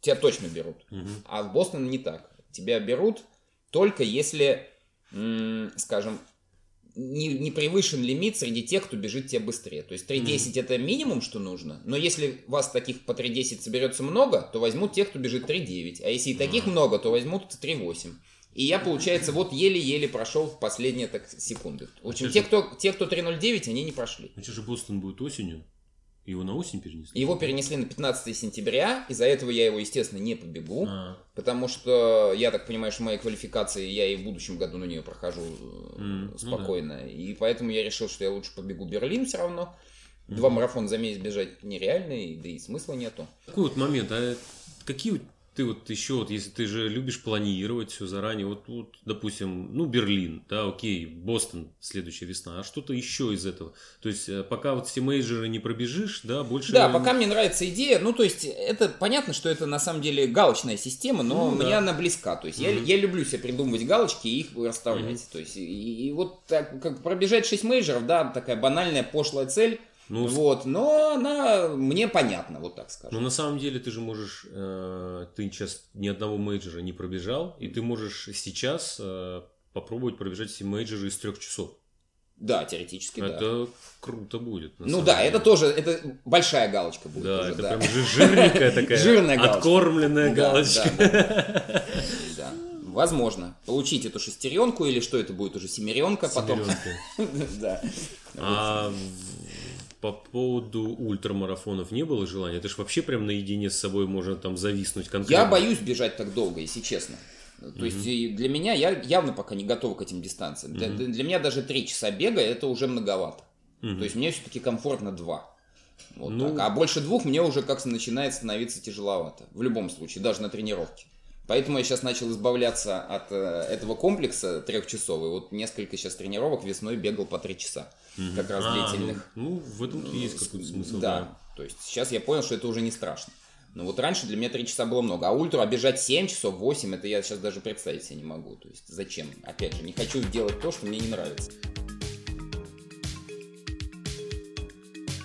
тебя точно берут. Мгм. А в Бостон не так. Тебя берут только если, скажем, не, не превышен лимит среди тех, кто бежит тебя быстрее. То есть 3.10 это минимум, что нужно. Но если вас таких по 3.10 соберется много, то возьмут тех, кто бежит 3.9. А если и таких много, то возьмут 3.8. И я, получается, вот еле-еле прошел в последние так, секунды. В общем, Это те, же- кто, те, кто 3.09, они не прошли. Ну что же Бостон будет осенью? Его на осень перенесли? Его перенесли на 15 сентября. Из-за этого я его, естественно, не побегу. А, Потому что я так понимаю, что моей квалификации я и в будущем году на нее прохожу э, М, ну спокойно. И поэтому я решил, что я лучше побегу Берлин все равно. Два марафона за месяц бежать нереально, и, да и смысла нету. Такой вот момент, а какие ты вот еще, вот если ты же любишь планировать все заранее, вот, вот, допустим, ну, Берлин, да, окей, Бостон, следующая весна, а что-то еще из этого? То есть, э, пока вот все major ы не пробежишь, да, больше... Да, пока мне нравится идея, ну, то есть, это понятно, что это на самом деле галочная система, но Ну, да. мне она близка. То есть, я, Мгм. я люблю себе придумывать галочки и их расставлять. То есть, и, и вот так, как пробежать 6 major ов, да, такая банальная, пошлая цель, Ну, вот, но она мне понятна, вот так скажем. Но на самом деле ты же можешь, э, ты сейчас ни одного мейджора не пробежал, и ты можешь сейчас э, попробовать пробежать все мейджоры из трех часов. Да, теоретически, да. Это круто будет. Ну да, деле. это тоже, это большая галочка будет Да, уже, это да. прям жи- жирненькая такая, Жирная галочка. откормленная галочка. да. Возможно. Получить эту шестеренку или что это будет уже семеренка потом. Семеренка. Да. А по поводу ультрамарафонов не было желания? Это ж вообще прям наедине с собой можно там зависнуть конкретно. Я боюсь бежать так долго, если честно. То есть и для меня, я явно пока не готов к этим дистанциям. Для, для меня даже 3 часа бега это уже многовато. Мгм. То есть мне все-таки комфортно 2. Вот Ну- так. А больше двух мне уже как-то начинает становиться тяжеловато. В любом случае, даже на тренировке. Поэтому я сейчас начал избавляться от э, этого комплекса трехчасовый. Вот несколько сейчас тренировок весной бегал по 3 часа. Как раз А, длительных. Ну, ну, в этом есть какой-то смысл, Да. да. То есть сейчас я понял, что это уже не страшно. Но вот раньше для меня 3 часа было много. А ультру обижать 7 часов, 8, это я сейчас даже представить себе не могу. То есть зачем? Опять же, не хочу делать то, что мне не нравится.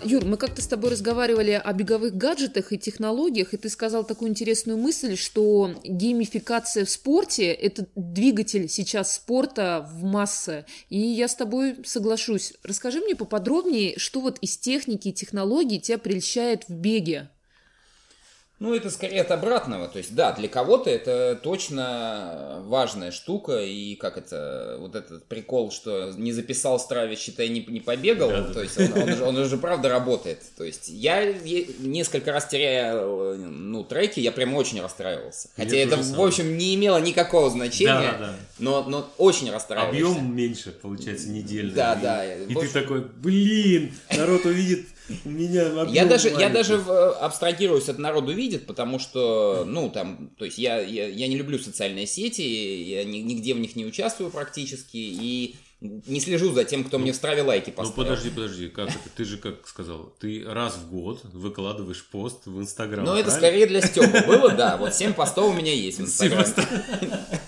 Юр, мы как-то с тобой разговаривали о беговых гаджетах и технологиях, и ты сказал такую интересную мысль, что геймификация в спорте – это двигатель сейчас спорта в массы. И я с тобой соглашусь. Расскажи мне поподробнее, что вот из техники и технологий тебя прельщает в беге. Ну, это скорее от обратного. То есть, да, для кого-то это точно важная штука. И как это, вот этот прикол, что не записал Страве, считай, не, не побегал. Да-да. То есть, он, он уже, он уже правда работает. То есть, я несколько раз теряя, ну, треки, я прям очень расстраивался. Хотя то это, в общем, не имело никакого значения. Да, да. Но, но очень расстраиваешься. Объем меньше, получается, недельный. Да, И- да. И ты такой, блин, народ увидит у меня Я даже, я маленький». даже э, абстрагируюсь от народу видит, потому что, ну, там, то есть я, я, я не люблю социальные сети, я ни- нигде в них не участвую практически, и не слежу за тем, кто мне в страве лайки Ну поставил. подожди, подожди, как это? Ты же как сказал, ты раз в год выкладываешь пост в Инстаграм. Но это скорее для Степа было, да. Вот 7 постов у меня есть в Семь Инстаграме.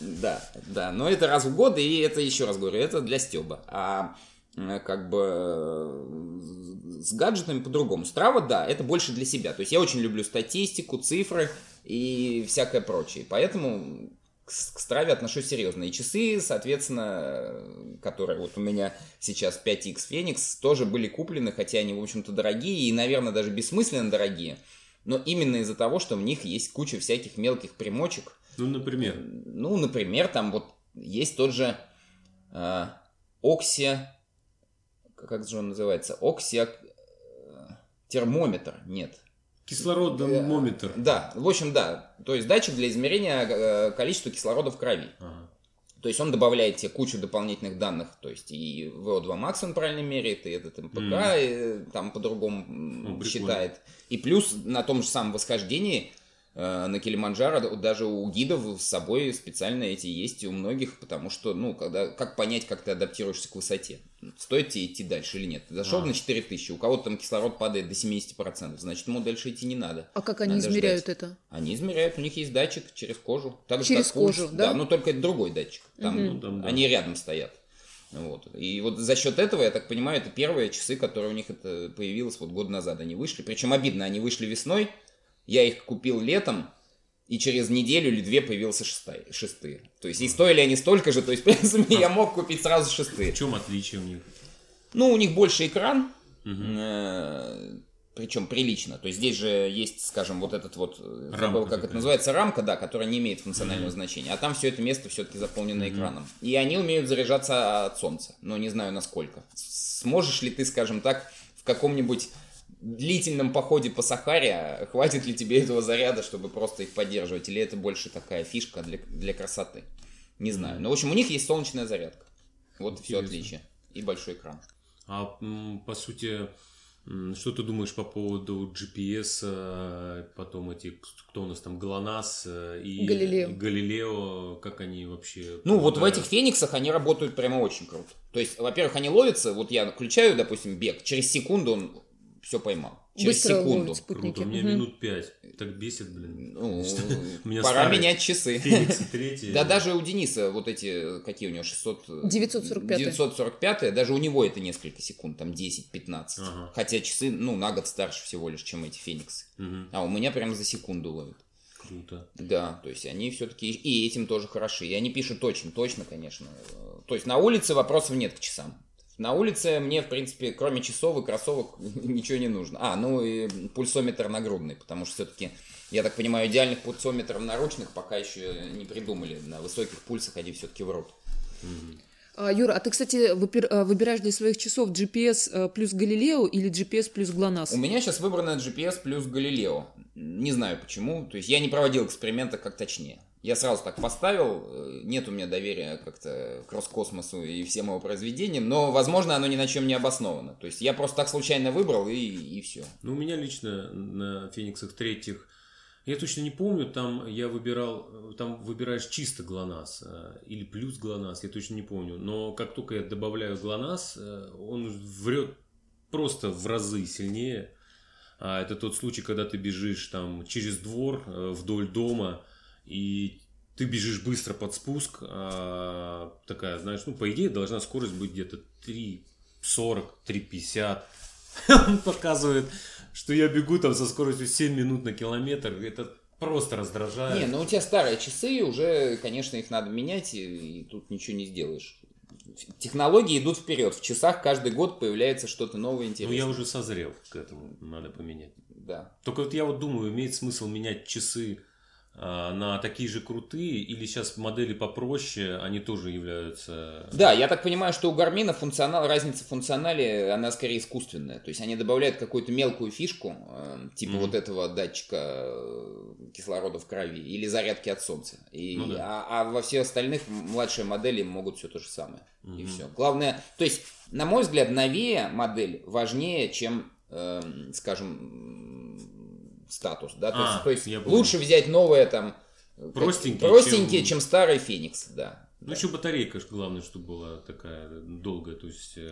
Да, да. Но это раз в год, и это еще раз говорю, это для Стеба. А как бы э, с гаджетами по-другому. Страва, да, это больше для себя. То есть я очень люблю статистику, цифры и всякое прочее. Поэтому к, страве отношусь серьезно. И часы, соответственно, э, которые вот у меня сейчас 5X Phoenix, тоже были куплены, хотя они, в общем-то, дорогие и, наверное, даже бессмысленно дорогие. Но именно из-за того, что в них есть куча всяких мелких примочек. Ну, например. Ну, например, там вот есть тот же э, Окси... Как же он называется? Окси... э, Термометр. Нет. Кислородометр. Да, в общем, да. То есть датчик для измерения э, количества кислорода в крови. Ага. То есть он добавляет тебе кучу дополнительных данных, то есть и VO2 max он правильно меряет, и этот МПК Мгм. э, там по-другому Ну, считает. И плюс на том же самом восхождении э, на Килиманджаро даже у гидов с собой специально эти есть и у многих, потому что, ну, когда, как понять, как ты адаптируешься к высоте? Стоит тебе идти дальше или нет? Ты зашел А. на 4000, у кого-то там кислород падает до 70%, значит, ему дальше идти не надо. А как они Надо измеряют ждать. это? Они измеряют, у них есть датчик через кожу. Так же, Через как пульс. кожу, да? но только это другой датчик. Там, Мгм. Ну, там, да. Они рядом стоят. Вот. И вот за счет этого, я так понимаю, это первые часы, которые у них это появилось вот год назад. Они вышли. Причем обидно, они вышли весной. Я их купил летом. И через неделю или две появился шестой, шестые. То есть и стоили они столько же, то есть, в принципе, я мог купить сразу шестые. В чем отличие у них? Ну, у них больше экран. Э, причем прилично. То есть здесь же есть, скажем, вот этот вот, э, Рамка забыл, как это называется, рамка, да, которая не имеет функционального значения. А там все это место все-таки заполнено экраном. И они умеют заряжаться от солнца, но не знаю насколько. Сможешь ли ты, скажем так, в каком-нибудь длительном походе по Сахаре, хватит ли тебе этого заряда, чтобы просто их поддерживать? Или это больше такая фишка для, для красоты? Не знаю. Но, в общем, у них есть солнечная зарядка. Вот все Интересно. отличие. И большой экран. А по сути, что ты думаешь по поводу GPS, э, потом эти, кто у нас там, ГЛОНАСС э, и Галилео. Галилео, как они вообще... Ну, вот в помогают? этих фениксах они работают прямо очень круто. То есть, во-первых, они ловятся, вот я включаю, допустим, бег, через секунду он все поймал. Через Быстро секунду. спутники. Круто, у меня Мгм. минут пять. Так бесит, блин. Ну, пора менять часы. Феникс третий. Да даже у Дениса вот эти, какие у него, 600... 945. 945, даже у него это несколько секунд, там 10-15. Ага. Хотя часы, ну, на год старше всего лишь, чем эти фениксы. А у меня прям за секунду ловит. Круто. Да, то есть они все-таки и этим тоже хороши. И они пишут очень точно, конечно. Э, То есть на улице вопросов нет к часам. На улице мне, в принципе, кроме часов и кроссовок ничего не нужно. А, ну и пульсометр нагрудный, потому что все-таки, я так понимаю, идеальных пульсометров наручных пока еще не придумали. На высоких пульсах они все-таки врут. А, Юра, а ты, кстати, а, выбираешь для своих часов GPS э, плюс Галилео или GPS плюс ГЛОНАСС? У меня сейчас выбрано GPS плюс Галилео. Не знаю почему. То есть я не проводил эксперимента как точнее. Я сразу так поставил. э, Нет у меня доверия как-то к Роскосмосу и всем его произведениям. Но, возможно, оно ни на чем не обосновано. То есть я просто так случайно выбрал и, и все. Ну, у меня лично на Фениксах третьих, я точно не помню, там я выбирал, э, там выбираешь чисто ГЛОНАСС э, или плюс ГЛОНАСС, я точно не помню. Но как только я добавляю ГЛОНАСС, он врет просто в разы сильнее. А это тот случай, когда ты бежишь там через двор вдоль дома, и ты бежишь быстро под спуск, а, такая, знаешь, ну, по идее, должна скорость быть где-то 3,40, 3,50. Он показывает, что я бегу там со скоростью 7 минут на километр. Это просто раздражает. Не, ну у тебя старые часы, уже, конечно, их надо менять, и, и тут ничего не сделаешь. Технологии идут вперед. В часах каждый год появляется что-то новое Ну, интересное. я уже созрел к этому, надо поменять. Да. Только вот я вот думаю, имеет смысл менять часы на такие же крутые, или сейчас модели попроще, они тоже являются... Да, я так понимаю, что у Гармина функционал, разница в функционале, она скорее искусственная. То есть они добавляют какую-то мелкую фишку, э, типа Мгм. вот этого датчика э, кислорода в крови или зарядки от солнца. И, Ну да. а, а во всех остальных младшие модели могут все то же самое. И Мгм. все. Главное, то есть, на мой взгляд, новее модель важнее, чем, эм, скажем, статус. Да? То, А, есть, то есть я понял. лучше взять новое там э, Простенькие, простенькие чем- чем... старый Феникс, да. Ну, еще батарейка, главное, чтобы была такая долгая, то есть... э,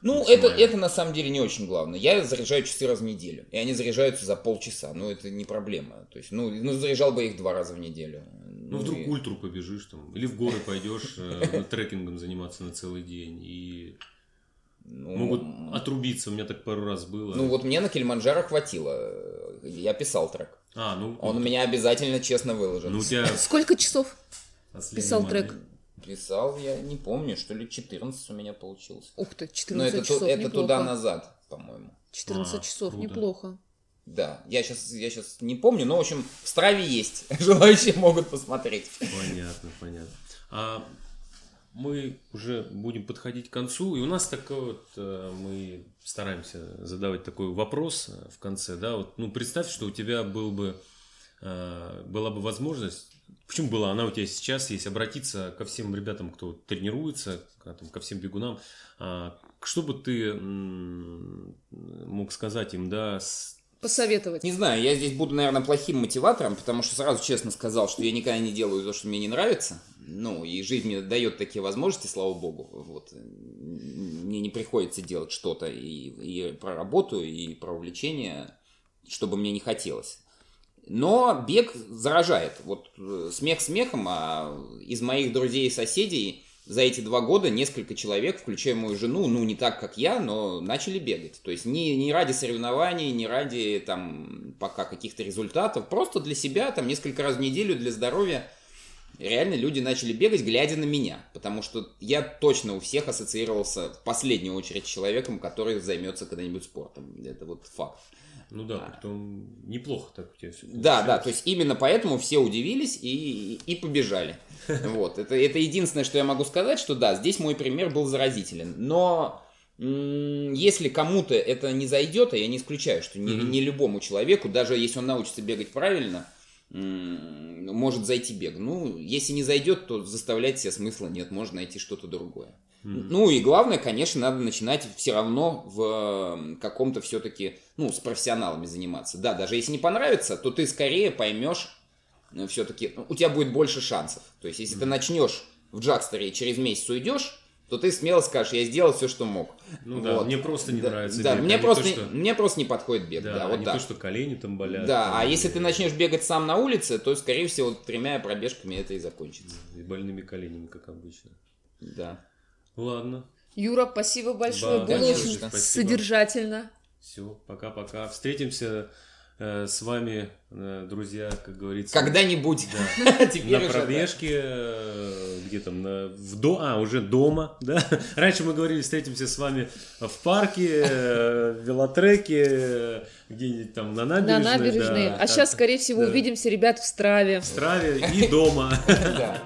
Ну, это, это на самом деле не очень главное. Я заряжаю часы раз в неделю, и они заряжаются за полчаса. Ну, это не проблема. То есть, ну, ну заряжал бы их два раза в неделю. Ну, вдруг и- ультру побежишь там, или в горы пойдешь э, трекингом заниматься на целый день, и Ну, Могут отрубиться, у меня так пару раз было. Ну вот мне на Килиманджаро хватило. Я писал трек. А, ну, Он у меня обязательно честно выложен. ну у тебя Сколько часов? последний писал момент. трек? Писал, я не помню, что ли 14 у меня получилось. Ух ты, Но 14 это, ту- часов, это туда-назад, по-моему. 14 А, часов, круто. неплохо. Да, я сейчас, я сейчас не помню, но, в общем, в Страве есть. Желающие могут посмотреть. Понятно, понятно. А мы уже будем подходить к концу, и у нас такой вот, э, мы стараемся задавать такой вопрос э, в конце, да, вот, ну, представь, что у тебя был бы, э, была бы возможность, почему была, она у тебя сейчас есть, обратиться ко всем ребятам, кто тренируется, ко, всем бегунам, а, что бы ты мог сказать им, да, с- Посоветовать. Не знаю, я здесь буду, наверное, плохим мотиватором, потому что сразу честно сказал, что я никогда не делаю то, что мне не нравится. Ну, и жизнь мне дает такие возможности, слава богу. Вот. Мне не приходится делать что-то и, и про работу, и про увлечение, чтобы мне не хотелось. Но бег заражает. Вот э, смех смехом, а из моих друзей и соседей за эти два года несколько человек, включая мою жену, ну, не так, как я, но начали бегать. То есть не, не ради соревнований, не ради там пока каких-то результатов, просто для себя, там, несколько раз в неделю для здоровья. Реально люди начали бегать, глядя на меня, потому что я точно у всех ассоциировался в последнюю очередь с человеком, который займется когда-нибудь спортом. Это вот факт. Ну да, потом неплохо так у тебя все Да, да, то есть именно поэтому все удивились и, и побежали. Вот, это, это единственное, что я могу сказать, что да, здесь мой пример был заразителен. Но если кому-то это не зайдет, а я не исключаю, что не, не любому человеку, даже если он научится бегать правильно, может зайти бег. Ну, если не зайдет, то заставлять себя смысла нет, можно найти что-то другое. Ну и главное, конечно, надо начинать все равно в э, каком-то все-таки, ну, с профессионалами заниматься. Да, даже если не понравится, то ты скорее поймешь все-таки, у тебя будет больше шансов. То есть, если ты начнешь в Джакстере и через месяц уйдешь, то ты смело скажешь, я сделал все, что мог. Ну да, мне просто не Да, нравится Да, бег, мне а просто, то, что- мне просто не подходит бег. Да, Да, вот не так. то, что колени там болят. Да, там, а если ты начнешь бегать сам на улице, то, скорее всего, тремя пробежками это и закончится. И больными коленями, как обычно. Да. Ладно, Юра, спасибо большое. Да, Было конечно, очень спасибо. содержательно. все, пока-пока. Встретимся э, с вами, э, друзья, как говорится. Когда-нибудь. Да. Теперь на пробежке, э, где там, на, в до, а, уже дома, да. Раньше мы говорили, встретимся с вами в парке, э, в велотреке, э, где-нибудь там на На набережной. набережной. да. а сейчас, скорее всего, да. увидимся, ребят, в Страве. В Страве и дома. Да.